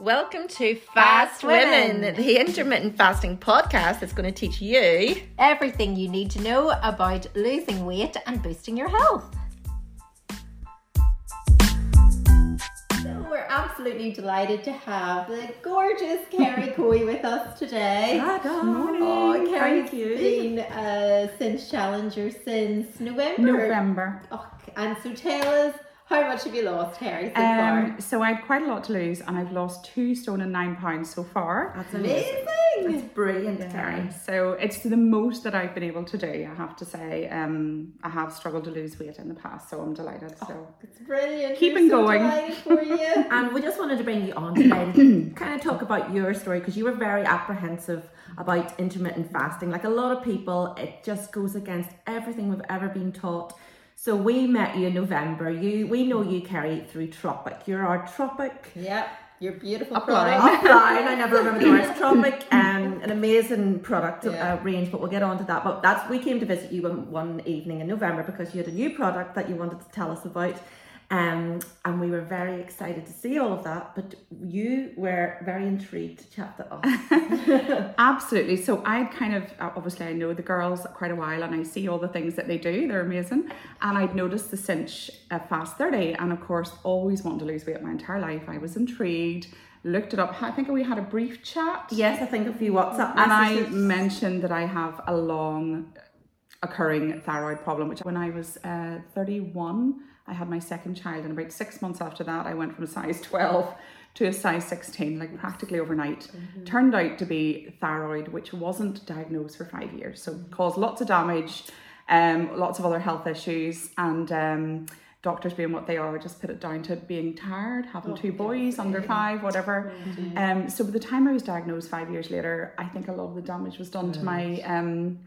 Welcome to Fast, Fast Women, Women. the intermittent fasting podcast that's going to teach you. Everything you need to know about losing weight and boosting your health. So we're absolutely delighted to have the gorgeous Kerry Coey with us today. Good oh, Morning. Oh, Kerry's Thank you. been uh, a Cinch Challenger since November. November. Oh, and so tell us, how much have you lost, Kerry, so far? Um, so I had quite a lot to lose, and I've lost two stone and nine pounds so far. That's Amazing! That's brilliant, Yeah, Terry. So it's the most that I've been able to do. I have to say, um, I have struggled to lose weight in the past, so I'm delighted. So It's brilliant. Keeping so going. for you. And we just wanted to bring you on today to kind of talk about your story because you were very apprehensive about intermittent fasting. Like a lot of people, it just goes against everything we've ever been taught. So we met you in November. You, we know you carry through Tropic. You're our Tropic Yep, your beautiful Upline. product. upline. I never remember the words. Tropic, um, an amazing product Yeah. uh, range, but we'll get on to that. But that's we came to visit you one, one evening in November because you had a new product that you wanted to tell us about. Um, and we were very excited to see all of that, but you were very intrigued to chat that us. absolutely. So I kind of obviously I know the girls quite a while, and I see all the things that they do. They're amazing, and I'd noticed the cinch uh, fast thirty, and of course always wanted to lose weight my entire life. I was intrigued. Looked it up. I think we had a brief chat. yes, I think a few WhatsApp And I mentioned that I have a long occurring thyroid problem, which when I was uh, 31, I had my second child. And about six months after that, I went from a size 12 to a size 16, like practically overnight. Turned out to be thyroid, which wasn't diagnosed for five years. So caused lots of damage, um, lots of other health issues. And um, doctors being what they are, just put it down to being tired, having two boys under five, whatever. Um, so by the time I was diagnosed five years later, I think a lot of the damage was done to my um,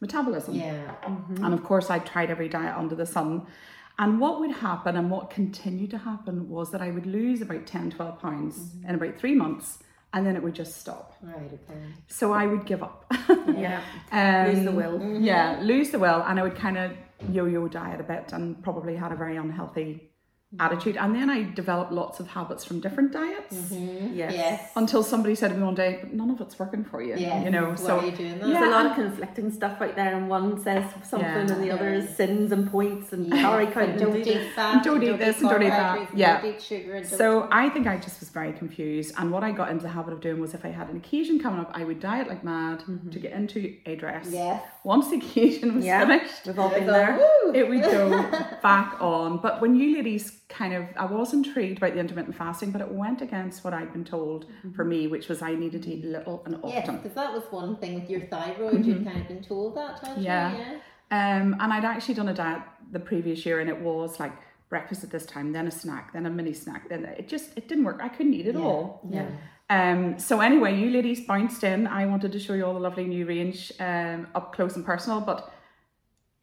metabolism. Yeah. And of course, I tried every diet under the sun. And what would happen and what continued to happen was that I would lose about 10, 12 pounds in about three months and then it would just stop. Right, okay. So I would give up. yeah, um, lose the will. Yeah, lose the will. And I would kind of yo yo diet a bit and probably had a very unhealthy attitude. And then I developed lots of habits from different diets mm-hmm. Yes. Yes. until somebody said to me one day, but none of it's working for you. Yes. You know, Why so are you doing that? There's Yeah, a lot of conflicting stuff out there, and one says something, Yeah. and the other is sins and points and Yes, calorie and count. and don't do eat this. fat, Don't eat this and don't eat that. carbohydrates, and Yeah. Don't eat sugar. And don't So I think I just was very confused. And what I got into the habit of doing was if I had an occasion coming up, I would diet like mad mm-hmm. to get into a dress. Yes. Once the occasion was Yeah, finished, we've all been there. it would go back on. But when you ladies kind of, I was intrigued about the intermittent fasting, but it went against what I'd been told for me, which was I needed to eat little and Yes, often. because that was one thing with your thyroid. You'd kind of been told that, Yeah. you? Yeah. Um, and I'd actually done a diet the previous year, and it was like breakfast at this time, then a snack, then a mini snack. Then it just it didn't work. I couldn't eat it all. Yeah. Um, so anyway, you ladies bounced in. I wanted to show you all the lovely new range um, up close and personal, but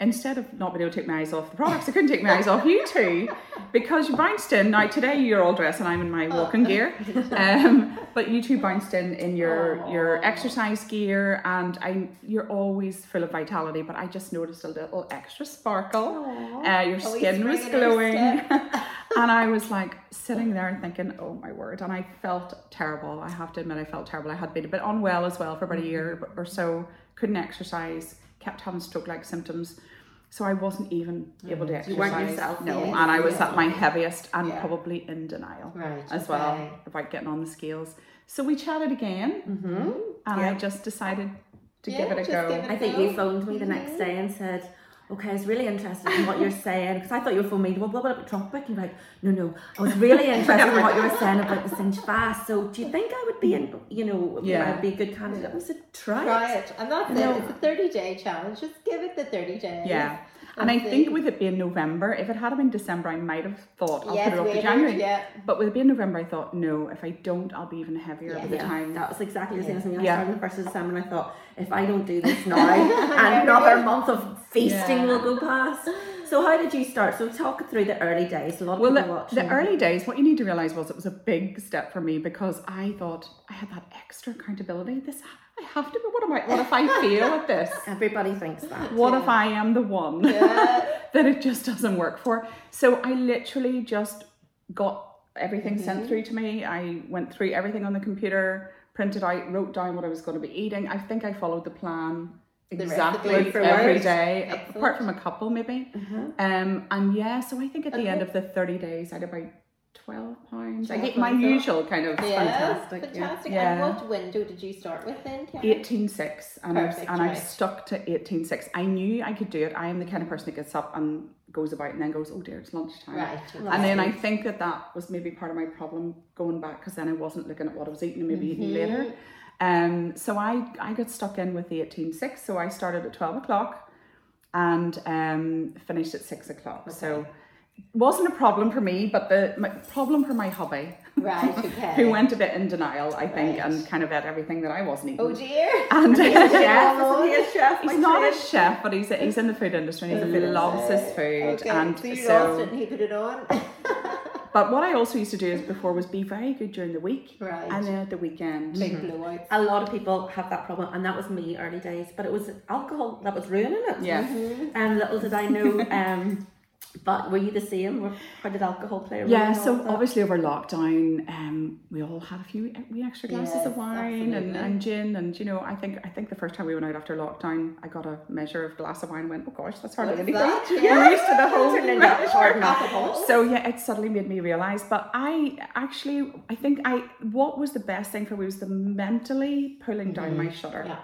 instead of not being able to take my eyes off the products, I couldn't take my eyes off you two because you bounced in. Now today you're all dressed and I'm in my walking gear, um, but you two bounced in in your your exercise gear, and I you're always full of vitality. But I just noticed a little extra sparkle. Uh, your Always skin was glowing. and I was like sitting there and thinking, oh my word. And I felt terrible. I have to admit, I felt terrible. I had been a bit unwell as well for about a year or so, couldn't exercise, kept having stroke like symptoms. So I wasn't even able to exercise. You weren't yourself. No, Yes, and I was yes. at my heaviest and Yeah. probably in denial Right, as well okay. about getting on the scales. So we chatted again, Mm-hmm. and I just decided to Yeah, give it a go. give it a I think go. you phoned me the next day and said, okay, I was really interested in what you're saying because I thought you were phoning me. Well, what about Tropic? And you're like, no, no, I was really interested in what you were saying about the cinch fast. So do you think I would be, in, you know, Yeah. I'd be a good candidate? I said, try, Try it. it. And that's No. it. It's a 30 day challenge. Just give it the 30 days. Yeah. And I think with it being November, if it had been December, I might have thought I'll Yes, put it off to January. yeah. But with it being November, I thought, no, if I don't, I'll be even heavier by the Yeah, time. that was exactly the same as me. I Yeah. started on the first of December and I thought, if I don't do this now, and another month of feasting Yeah. will go past. So how did you start? So talk through the early days. A lot of Well, people the, watching. the early days, what you need to realize was it was a big step for me because I thought I had that extra accountability. This I have to. What am I? What if I fail at this? Everybody thinks that. What if I am the one Yeah. that it just doesn't work for? So I literally just got everything sent mm-hmm. through to me. I went through everything on the computer, printed out, wrote down what I was going to be eating. I think I followed the plan exactly for every word. day, Excellent. Apart from a couple maybe. Um, and yeah, so I think at the end of the 30 days, I had about 12 pounds. I 12 ate my usual kind of Yeah, fantastic. yeah. fantastic. Yeah. And what window did you start with then, Karen? 18.6 and, I've, and I've right. stuck to 18.6. I knew I could do it. I am the kind of person that gets up and goes about and then goes, oh dear, it's lunchtime. Right. And then I think that that was maybe part of my problem going back because then I wasn't looking at what I was eating and maybe Mm-hmm. eating later. Um, so I, I got stuck in with the 18.6. So I started at 12 o'clock and um, finished at 6 o'clock. So it wasn't a problem for me, but the my problem for my hubby, Right, okay. who went a bit in denial, I think, Right. and kind of ate everything that I wasn't eating. Oh dear. And Chef, isn't he a chef? He's not a chef, but he's he's in the food industry and he loves his food. Okay, and so so, lost it and he put it on. But what I also used to do is before was be very good during the week Right. and then at the weekend. Big blowouts. A lot of people have that problem, and that was me early days. But it was alcohol that was ruining it. Yeah. And little did I know. Um, but were you the same? Were- How did alcohol play a role? Yeah, so obviously over lockdown, um, we all had a few uh, we extra glasses Yes, of wine and, and gin, and you know, I think I think the first time we went out after lockdown, I got a measure of glass of wine. and Went, oh gosh, that's hardly anything. that? Yeah. used to the whole hard alcohol. So yeah, it suddenly made me realize. But I actually, I think I what was the best thing for me was the mentally pulling down mm-hmm. my shutter. Yeah.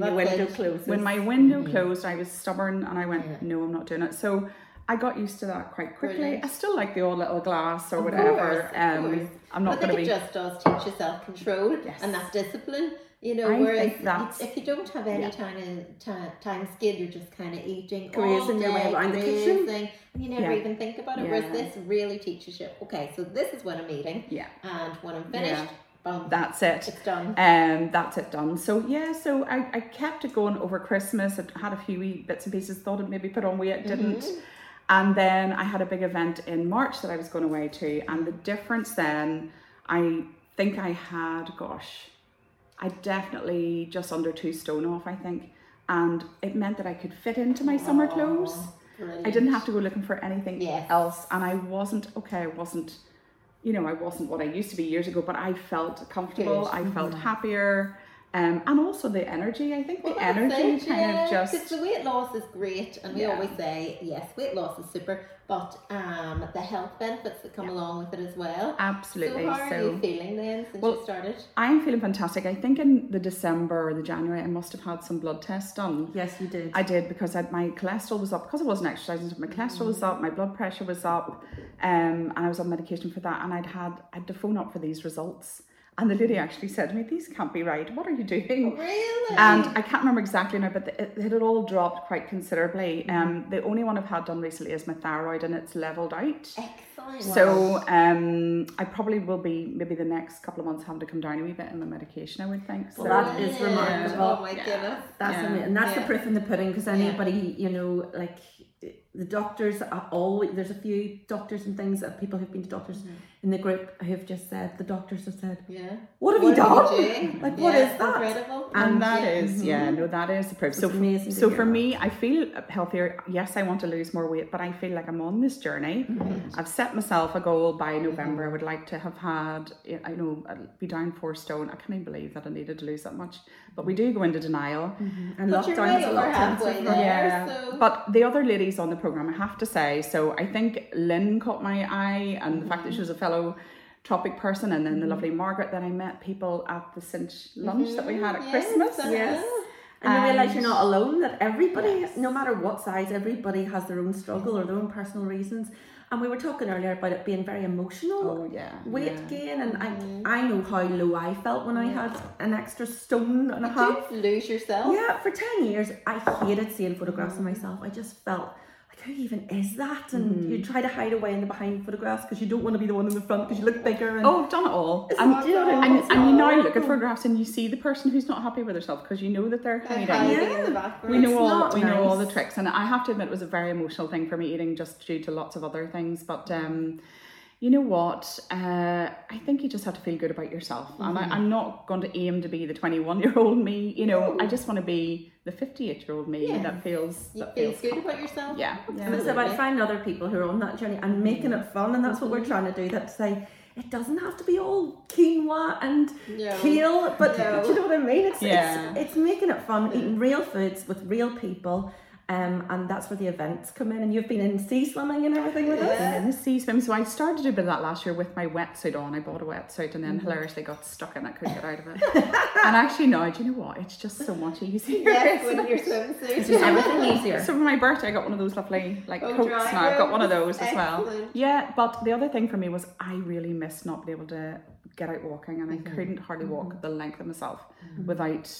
when window closes. When my window mm-hmm. closed, I was stubborn and I went, no, I'm not doing it. So I got used to that quite quickly. Brilliant. I still like the old little glass or Of whatever. course, um. I'm not I going to think be. it just does teach you self control Yes. and that discipline. You know, I whereas if- that's- if you don't have any yeah. time time, time scale, you're just kind of eating, Grazing all your way around the kitchen. and you never Yeah. even think about it. Whereas this really teaches you, okay, so this is when I'm eating, Yeah, and when I'm finished, boom, that's it. it's done. Um, that's it done. So yeah, so I, I kept it going over Christmas. I had a few wee bits and pieces. Thought I'd maybe put on weight, didn't. Mm-hmm. And then I had a big event in March that I was going away to, and the difference then, I think I had, gosh, I definitely just under two stone off, I think, and it meant that I could fit into my summer clothes. I didn't have to go looking for anything Yes. else, and I wasn't okay. I wasn't, you know, I wasn't what I used to be years ago, but I felt comfortable. Good. I felt mm-hmm. happier, um, and also the energy. I think Well, the energy it, kind yeah, of just the weight loss is great, and we Yeah. always say yes, weight loss is super, but um, the health benefits that come along with it as well. absolutely. So how are So, you feeling then since Well, you started? I'm feeling fantastic. I think in the December or the January, I must have had some blood tests done. yes, you did. I did because I, my cholesterol was up because I wasn't exercising. So my cholesterol was up, my blood pressure was up, um, and I was on medication for that. And I'd had I had to phone up for these results, and the lady actually said to me, "These can't be right. What are you doing?" Really? And I can't remember exactly now, but it, it had all dropped quite considerably. Um, the only one I've had done recently is my thyroid, and it's leveled out. Excellent. So um, I probably will be maybe the next couple of months having to come down a wee bit in my medication. I would think. So Well, that is Brilliant. remarkable. Oh my Yeah. goodness. That's Yeah. amazing. And that's Yeah. the proof in the pudding because anybody, you know, like the doctors are always, there's a few doctors and things that people who've been to doctors in the group who've just said, the doctors have said, Yeah. What have What you done? you? Like, what Yeah, is that? Incredible. And that yeah. is, yeah, mm-hmm. no, that is the proof. So, It's amazing so for that. me, I feel healthier. Yes, I want to lose more weight, but I feel like I'm on this journey. Mm-hmm. I've set myself a goal by mm-hmm. November. I would like to have had, I know, I'd be down four stone. I can't even believe that I needed to lose that much. But we do go into denial. Mm-hmm. and But you're lockdown is a lot halfway there. Yeah, so- but the other ladies on the program, I have to say. So I think Lynn caught my eye, and the fact that she was a fellow tropic person, and then the lovely mm-hmm. Margaret that I met people at the Cinch lunch that we had at mm-hmm. Yes, Christmas. uh-huh. Yes. And you realise you're not alone, that everybody, Yes. no matter what size, everybody has their own struggle or their own personal reasons. And we were talking earlier about it being very emotional. Oh yeah, Weight yeah. gain, and I, mm-hmm. I know how low I felt when I had an extra stone and a half. You lose yourself? Yeah, for 10 years, I hated seeing photographs of myself. I just felt like, who even is that? And you try to hide away in the behind photographs because you don't want to be the one in the front because you look bigger. And Oh, I've done it all. It's And, not good. and, It's and you now look at photographs and you see the person who's not happy with herself because you know that they're Like hiding. hiding in Yeah. the background. We know It's all not we know all the tricks, and I have to admit it was a very emotional thing for me eating, just due to lots of other things. But um, you know what? Uh, I think you just have to feel good about yourself, and I, mm-hmm. I'm not going to aim to be the 21 year old me. You know, I just want to be the 58 year old me Yeah. that feels You that feel feels good com- about yourself? Yeah, yeah. And it's about finding other people who are on that journey and making mm-hmm. it fun, and that's what we're mm-hmm. trying to do. That say it doesn't have to be all quinoa and No. kale, but No. do you know what I mean? It's, Yeah. it's it's making it fun, eating real foods with real people. Um, and that's where the events come in. And you've been in sea swimming and everything with us. And in the sea swim. So I started a bit of that last year with my wetsuit on. I bought a wetsuit and then Mm-hmm. hilariously got stuck in it, couldn't get out of it. and actually now, do you know what? It's just so much easier. Yes, when your It's just swimsuit. everything easier. So for my birthday, I got one of those lovely like Oh, coats now. I've got one of those as well. Yeah, but the other thing for me was I really missed not being able to get out walking, and I Mm-hmm. couldn't hardly walk the length of myself without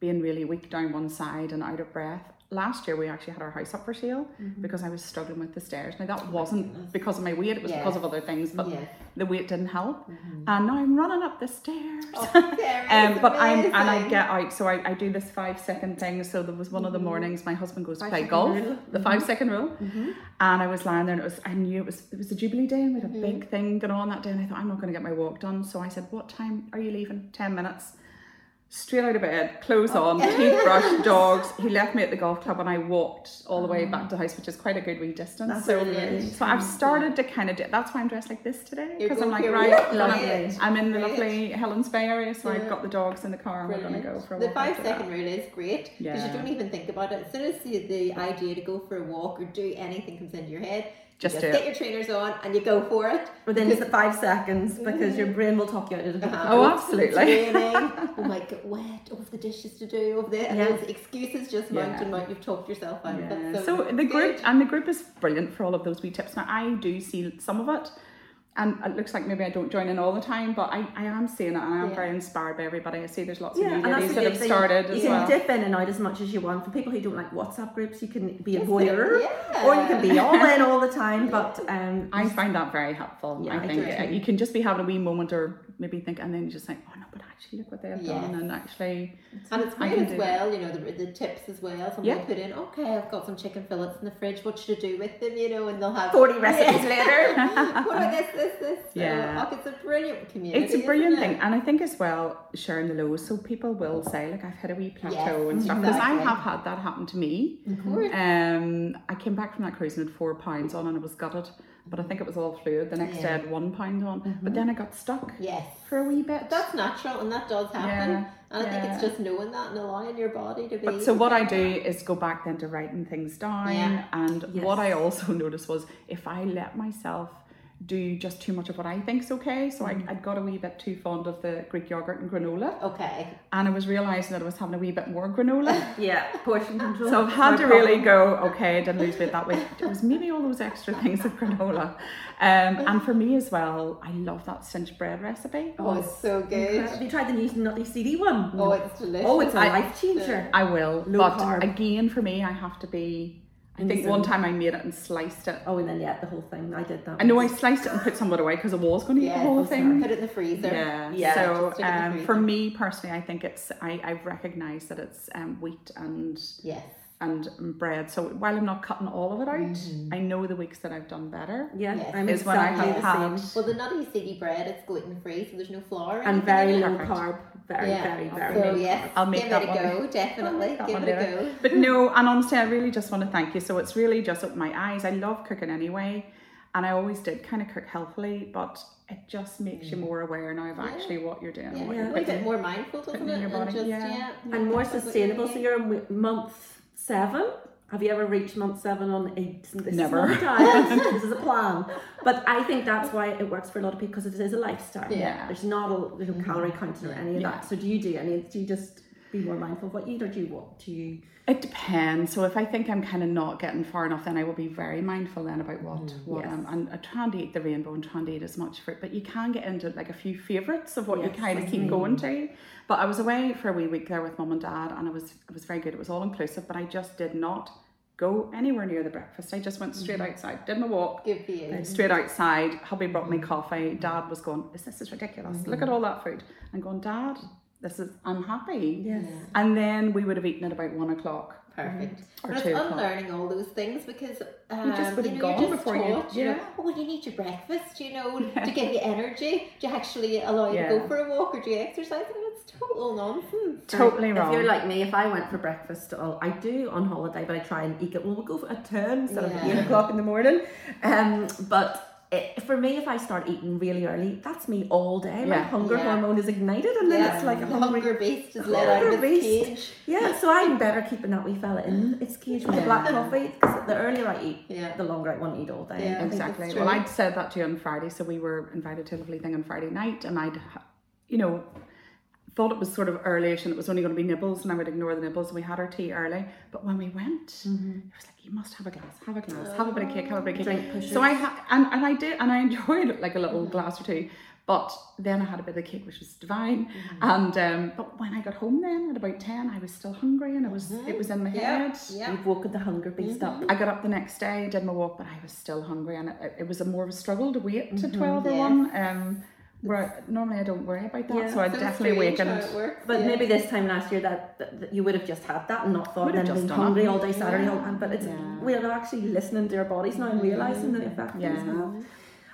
being really weak down one side and out of breath. Last year, we actually had our house up for sale Mm-hmm. because I was struggling with the stairs. Now that wasn't because of my weight; it was Yes. because of other things. But Yes. the weight didn't help, and now I'm running up the stairs. Oh, Um, but I'm and I get out, so I, I do this five second thing. So there was one of the mornings my husband goes to Five play golf, rule. the five second rule, and I was lying there and it was I knew it was it was the Jubilee Day and we had a big thing going on that day and I thought I'm not going to get my walk done. So I said, "What time are you leaving? Ten minutes." Straight out of bed, clothes oh. on, toothbrush, dogs. He left me at the golf club and I walked all the way oh. back to the house, which is quite a good wee distance. That's so, brilliant. so I've started to kind of do. That's why I'm dressed like this today because I'm like right. I'm in the Great. lovely Helens Bay area, so Yeah. I've got the dogs in the car and we're going to go for a the walk. five after that. second rule is great because Yeah. you don't even think about it. As soon as the, the idea to go for a walk or do anything comes into your head, Just just it. get your trainers on and you go for it. Within the five seconds, because your brain will talk you out of it. Uh-huh. Oh, absolutely. oh my god, wet. Oh, the dishes to do. Oh, the, and Yeah. those excuses just mount Yeah. and mount. You've talked yourself out. Yeah. So, so, the group good. and the group is brilliant for all of those wee tips. Now I do see some of it, and it looks like maybe I don't join in all the time, but I, I am seeing it and I am Yeah. very inspired by everybody. I see there's lots Yeah, of new ladies that have thing. started You can well. dip in and out as much as you want. For people who don't like WhatsApp groups, you can be a voyeur, yeah. or you can be all in all the time. But um, I find that very helpful. I I think uh, you can just be having a wee moment or maybe think, and then you just think, oh no, but actually look what they have Yes. done, and actually, And it's great as well, you know, the, the tips as well. Somebody Yeah. put in, okay, I've got some chicken fillets in the fridge. What should I do with them? You know, and they'll have 40 recipes later. what about this, this, this? So, Yeah. oh, it's a brilliant community. it's a brilliant isn't thing, and I think as well sharing the lows, so people will say, like I've hit a wee plateau Yes, and stuff because I have had that happen to me. Of course. Um, I came back from that cruise and had four pounds on, and I was gutted. But I think it was all fluid. The next day I had one pound on, but mm-hmm. then I got stuck Yes. for a wee bit. That's natural and that does happen. Yeah, and I think it's just knowing that and allowing your body to be. But so what I do is go back then to writing things down, Yeah. and Yes. what I also noticed was if I let myself do just too much of what I think's okay, so Mm-hmm. I, I got a wee bit too fond of the Greek yogurt and granola, Okay. and I was realizing that I was having a wee bit more granola. yeah, portion control. So I've had to really go, okay, I didn't lose weight that way. It was maybe all those extra things of granola. Um, and for me as well, I love that cinch bread recipe. Oh, it's so good. Have you tried the new nutty seedy one? Oh, it's delicious. Oh, it's a life changer. I will, Low but carb. again, for me, I have to be. I think one time I made it and sliced it. Oh, and then yeah, the whole thing. I did that. I know I sliced it and put some of it away because I was going to eat Yeah, the whole oh, thing. Put it in the freezer. Yeah. Yeah, So just stick it in the um, freezer. for me personally, I think it's I I've recognised that it's um, wheat and Yes. and bread. So while I'm not cutting all of it out, Mm-hmm. I know the weeks that I've done better. yeah, Yes. I'm Is when I exactly have the had- same. Well, the nutty seedy bread, it's gluten free, so there's no flour. And very low carb. Very, yeah. very, very So low yes, I'll make give that it a one. go. Definitely, give it a later. go. But no, and honestly, I really just want to thank you. So it's really just opened my eyes. I love cooking anyway, and I always did kind of cook healthily, but it just makes you more aware now of actually what you're doing, Mm. Yeah, what a you're little bit more mindful, doesn't putting in it? your And body, just yeah. yeah, and more sustainable. So you're in month seven. Have you ever reached month seven on eight? This Never. Is diet. this is a plan. But I think that's why it works for a lot of people because it is a lifestyle. Yeah. There's not a no calorie counting or any of Yeah. that. So do you do any? Do you just be more mindful of what you eat, or do you what do you? It depends. So if I think I'm kind of not getting far enough, then I will be very mindful then about what mm, what yes. I'm and I trying to eat the rainbow and trying to eat as much fruit. But you can get into like a few favourites of what you kind of keep me. going to. But I was away for a wee week there with mum and dad, and it was it was very good. It was all inclusive, but I just did not go anywhere near the breakfast. I just went straight mm-hmm. outside, did my walk. Good for you. Straight mm-hmm. outside, hubby brought me mm-hmm. coffee. Dad was going, "Is this is ridiculous? Look at all that food." I'm going, "Dad, this is I'm happy." Yes. And then we would have eaten at about one o'clock. Perfect. Or But it's two o'clock. unlearning all those things because um, You just would have you know, gone you're before you- taught, you know, yeah. oh, you need your breakfast, you know, to give you energy. Do you actually allow you to go for a walk or do you exercise? I mean, it's total nonsense. Totally If wrong. If you're like me, if I went for breakfast, well, I do on holiday, but I try and eat it. Well, we'll go for at ten instead Yeah. of eight o'clock in the morning. Um, but it, for me, if I start eating really early, that's me all day. My hunger Yeah. hormone is ignited, and then it's like a the hungry. hunger beast is let out of Hunger its cage. Yeah, so I'm better keeping that wee fella in mm-hmm. its cage with the black coffee because the earlier I eat, Yeah. the longer I want to eat all day. Yeah. Exactly. Well. I'd said that to you on Friday, so we were invited to a lovely thing on Friday night, and I'd, you know, thought it was sort of earlyish and it was only going to be nibbles, and I would ignore the nibbles. And we had our tea early, but when we went, Mm-hmm. it was like you must have a glass, have a glass, have a bit of cake, have a bit of cake. Drink. So I ha- and and I did, and I enjoyed it like a little glass or two. But then I had a bit of cake, which was divine. And um, but when I got home, then at about ten, I was still hungry, and it was it was in my Yeah. head. Yeah. You've woken the hunger beast up. I got up the next day, did my walk, but I was still hungry, and it, it was a more of a struggle to wait to twelve or Yes. one. Um, where normally I don't worry about that, Yeah. so I definitely awakened. But yeah. maybe this time last year that, that, that you would have just had that and not thought then been hungry all day Saturday. all- and- But it's Yeah. we're actually listening to our bodies now and realizing the effect Yeah. have.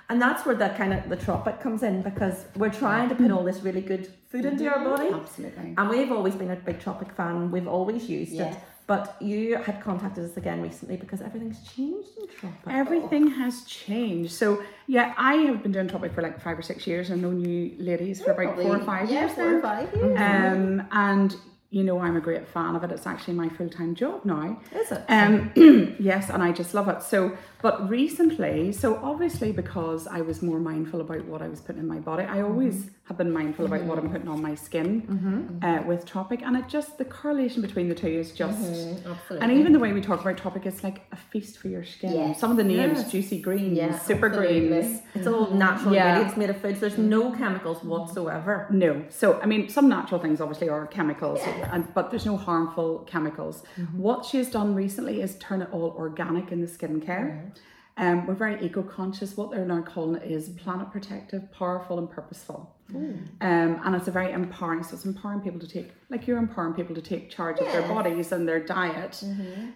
And that's where that kind of the tropic comes in because we're trying to put all this really good food into our body. Absolutely. And we've always been a big tropic fan. We've always used it. But you had contacted us again recently because everything's changed in tropic. Everything has changed. So yeah, I have been doing Tropic for like five or six years. I've known you ladies for about four or five yeah, years four or five years. Um, and you know I'm a great fan of it. It's actually my full time job now. Is it? Um, yes, and I just love it. So, but recently, so obviously because I was more mindful about what I was putting in my body, I mm-hmm. always have been mindful about what I'm mm-hmm. putting on my skin mm-hmm. uh, with Tropic, and it just the correlation between the two is just. Absolutely. And even the way we talk about Tropic, it's like a feast for your skin. Yes. Some of the names, Yes. juicy greens, Yeah, super absolutely. greens. It's all natural Yeah. ingredients made of foods. There's no chemicals whatsoever. No. So, I mean, some natural things obviously are chemicals, and, but there's no harmful chemicals. What she has done recently is turn it all organic in the skincare. Um, we're very eco conscious. What they're now calling it is planet protective, powerful, and purposeful. Um, and it's a very empowering, so it's empowering people to take, like you're empowering people to take charge of their bodies and their diet.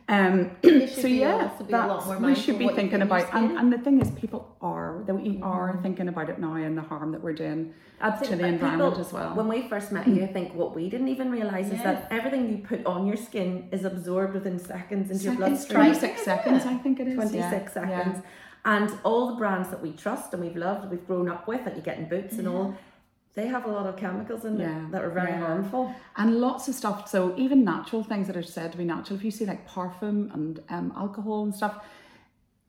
Um, They should so yeah, also be a lot that's- we should be thinking put in your about, and, and the thing is, people are, that we are thinking about it now and the harm that we're doing to the environment people- as well. When we first met you, I think what we didn't even realize is that everything you put on your skin is absorbed within seconds into your bloodstream. 26 seconds, I think it is. 26 yeah. seconds. And all the brands that we trust and we've loved, we've grown up with, that you get in boots and all, they have a lot of chemicals in Yeah, it that are very yeah. harmful. And lots of stuff. So even natural things that are said to be natural, if you see like parfum and um, alcohol and stuff,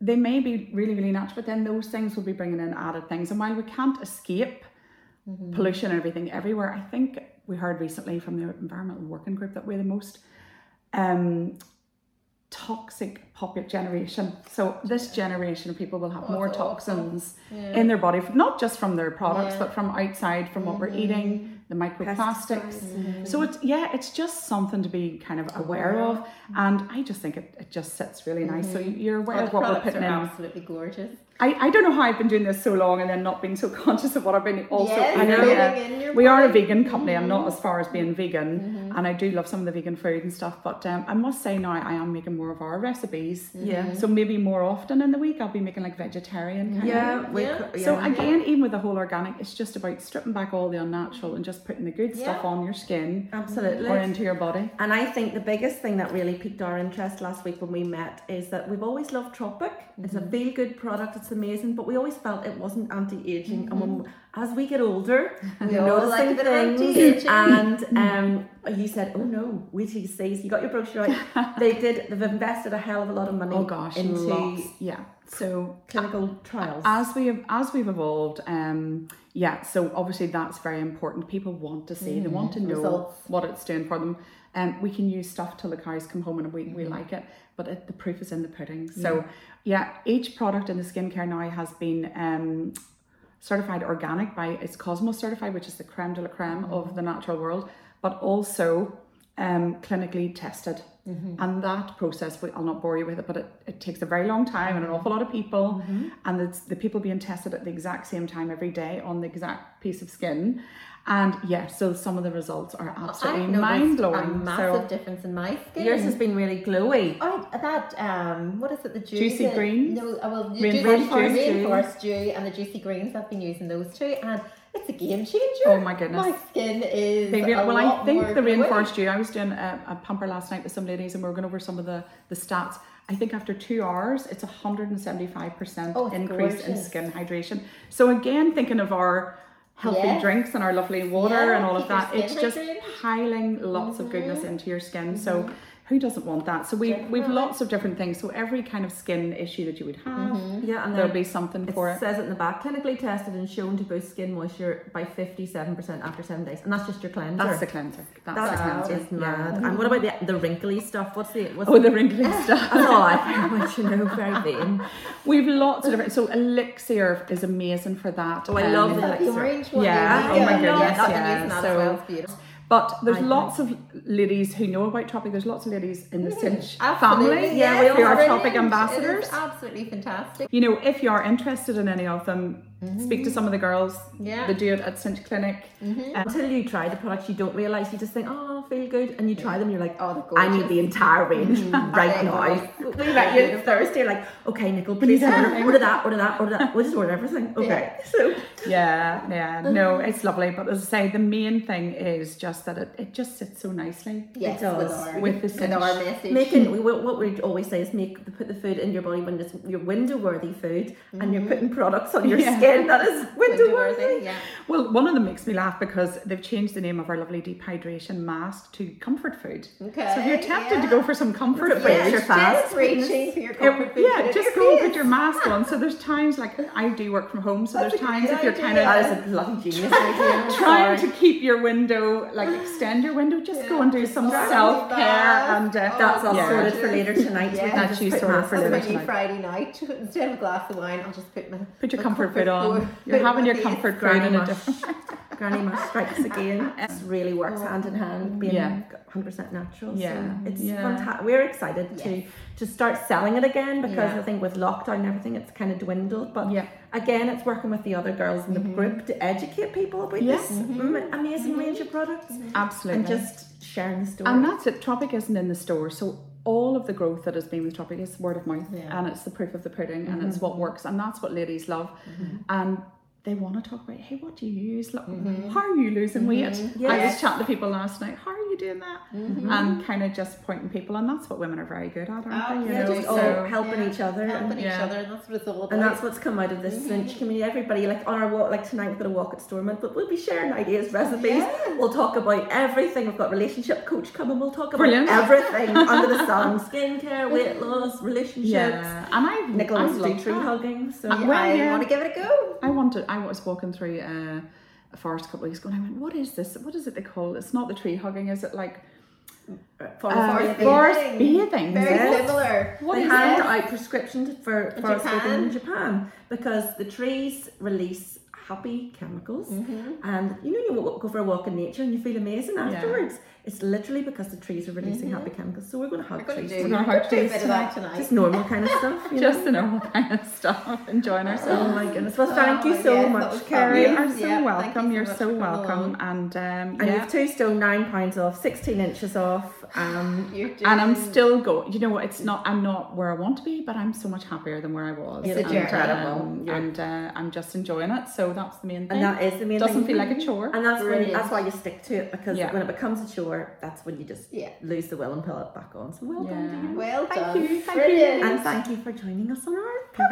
they may be really, really natural, but then those things will be bringing in added things. And while we can't escape pollution and everything everywhere, I think we heard recently from the Environmental Working Group that we're the most um, toxic popular generation. So this generation of people will have oh, more it's awful. toxins in their body, not just from their products, Yeah. but from outside, from what we're eating, mm-hmm. the microplastics. Mm-hmm. So it's yeah, it's just something to be kind of aware of, and I just think it, it just sits really nice. So mm-hmm. you're aware Oh, of what we're putting in. absolutely gorgeous. I, I don't know how I've been doing this so long and then not being so conscious of what I've been also. Yes, I know, living yeah. in your we are a vegan company. I'm not as far as being vegan, and I do love some of the vegan food and stuff. But um, I must say now I am making more of our recipes. Yeah. So maybe more often in the week I'll be making like vegetarian. Kind Yeah, Of. we Yeah. cou- So again, even with the whole organic, it's just about stripping back all the unnatural and just putting the good stuff on your skin Absolutely. or into your body. And I think the biggest thing that really piqued our interest last week when we met is that we've always loved Tropic. It's Mm-hmm. a feel good product, it's amazing, but we always felt it wasn't anti aging. And when, Mm-hmm. As we get older, We all like a bit of things. And um, you said, oh no, we see. So you got your brochure right. they did, they've invested a hell of a lot of money Oh gosh, into lots. Yeah. So clinical trials. as we have as we've evolved um yeah so obviously that's very important people want to see they want to know Results. what it's doing for them and um, we can use stuff till the cows come home and we, we like it but it, the proof is in the pudding so yeah each product in the skincare now has been um certified organic by it's Cosmos certified which is the creme de la creme of mm-hmm. the natural world but also um, clinically tested. Mm-hmm. And that process, we- I'll not bore you with it, but it, it takes a very long time and an awful lot of people. Mm-hmm. And it's the people being tested at the exact same time every day on the exact piece of skin. And yeah, so some of the results are absolutely mind a blowing. massive So difference in my skin. Yours has been really glowy. Oh, that um, what is it? The Juicy the- greens? No, uh, well, the juicy, dew? rainforest dew and the juicy greens. I've been using those two, and it's a game changer. Oh my goodness. My skin is. They a well, I think the rainforest dew. I was doing a, a pumper last night with some ladies, and we were going over some of the the stats. I think after two hours, it's 175% Oh, increase in skin hydration. So again, thinking of our healthy Yes. drinks and our lovely water Yeah, and all of that. It's just piling lots of goodness into your skin. So who doesn't want that? So we we've lots of different things. So every kind of skin issue that you would have, Yeah, and there'll be something it for it. says it in the back, clinically tested and shown to boost skin moisture by 57% after seven days. And that's just your cleanser. That's the cleanser. That's That the cleanser. is mad. And what about the, the wrinkly stuff? What's the what's Oh, the wrinkly stuff. That's all I very much you know, very vain. We've lots of different. So elixir is amazing for that. Oh, I Um, love Is that the Elixir. orange one? Yeah, There oh you my go. goodness, Yeah, I've been yeah, so- well. Beautiful. But there's I think- lots of ladies who know about Tropic. There's lots of ladies in the Cinch Absolutely, family yes, who it's are. Tropic ambassadors. Absolutely fantastic. You know, if you are interested in any of them, mm-hmm. speak to some of the girls. Yeah. They do it at Cinch Clinic. Mm-hmm. Uh, until you try the products, you don't realise. You just think, oh, feel good, and you try them. You're like, Oh, I need the entire range mm-hmm. right They're now. We met you Thursday. Like, okay, Nicole, please order, order that, order that, order that. We'll just order everything. Okay, so Yeah, yeah. No, it's lovely. But as I say, the main thing is just that it, it just sits so nicely. Yes, does. with our, With the with our message. making we, what we always say is make put the food in your body when it's your window worthy food, and you're mm-hmm. putting products on your Yeah. skin that is window Window worthy. worthy, yeah. Well, one of them makes me laugh because they've changed the name of our lovely dehydration mask to comfort food. Okay, So if you're tempted yeah. to go for some comfort It breaks food, your Yes, fast. just reaching for your comfort food. yeah, put just in go and put your mask on. So there's times like I do work from home, so That's there's times if you're idea. kind of is a bloody genius idea. trying to keep your window, like extend your window, just go and do some Oh, self care and uh, Oh, That's all Yeah. sorted for later tonight. Yeah. We can That's you sorted for later. That's my new tonight. Friday night. Instead of a glass of wine, I'll just put my put your my comfort food on. food You're having your comfort food Granny in a different. Granny Mush strikes again. It really works hand in hand, being Yeah. 100% natural. Yeah. So it's Yeah. fantastic. We're excited to to start selling it again because Yeah. I think with lockdown and everything, it's kind of dwindled. But Yeah. again, it's working with the other girls in the Mm-hmm. group to educate people about Yeah. this am- amazing range of products Absolutely. and just sharing the story. And that's it. Tropic isn't in the store, so all of the growth that has been with Tropic is word of mouth, Yeah. and it's the proof of the pudding, and it's mm-hmm. what works, and that's what ladies love, mm-hmm. and they want to talk about. Hey, what do you use? Look, How mm-hmm. are you losing weight? Mm-hmm. I was chatting to people last night. How are you doing that? Mm-hmm. And kind of just pointing people, and that's what women are very good at, aren't oh, they? You yeah, know, just all so helping each other helping and- each Yeah. other. That's what it's all about. And that's what's come out of this Mm-hmm. cinch community. Everybody, like on our walk, like tonight, we've got a walk at Stormont, but we'll be sharing ideas, recipes. Yeah. We'll talk about everything. We've got relationship coach coming. We'll talk about Brilliant. everything under the sun: skincare, weight loss, relationships. yeah. And I, Nicola I wants to do tree that. hugging. So Yeah, well, I yeah. want to give it a go. I wanted. I was walking through uh, a forest a couple of weeks ago, and I went, "What is this? What is it they call? It's not the tree hugging. Is it like for uh, forest forest bathing. bathing? Very Yes. similar. What they is hand it? out prescriptions for In forest bathing in Japan because the trees release happy chemicals, Mm-hmm. and you know you go for a walk in nature and you feel amazing afterwards. It's literally because the trees are releasing happy chemicals. So we're going to hug We're going trees. to do, We're gonna hug gonna do a trees tonight. Just normal kind of stuff. You know? Just the normal kind of stuff. Enjoying ourselves. Oh my goodness! Well, thank you Oh, so yes, much, was Kerry. You fabulous. are so Yeah, welcome. you so You're much so welcome. And um, And you've two stone nine pounds off, sixteen inches off. Um, You're and I'm still going. You know what? It's not. I'm not where I want to be, but I'm so much happier than where I was. It's and, journey. um, You're- and uh, I'm just enjoying it. So that's the main thing. and that is the main doesn't thing. feel like a chore. And that's when, Brilliant. that's why you stick to it because Yeah. when it becomes a chore, that's when you just Yeah. lose the will and pull it back on. So well done to Yeah. you. Well Thank done. you, thank you. Brilliant. And thank you for joining us on our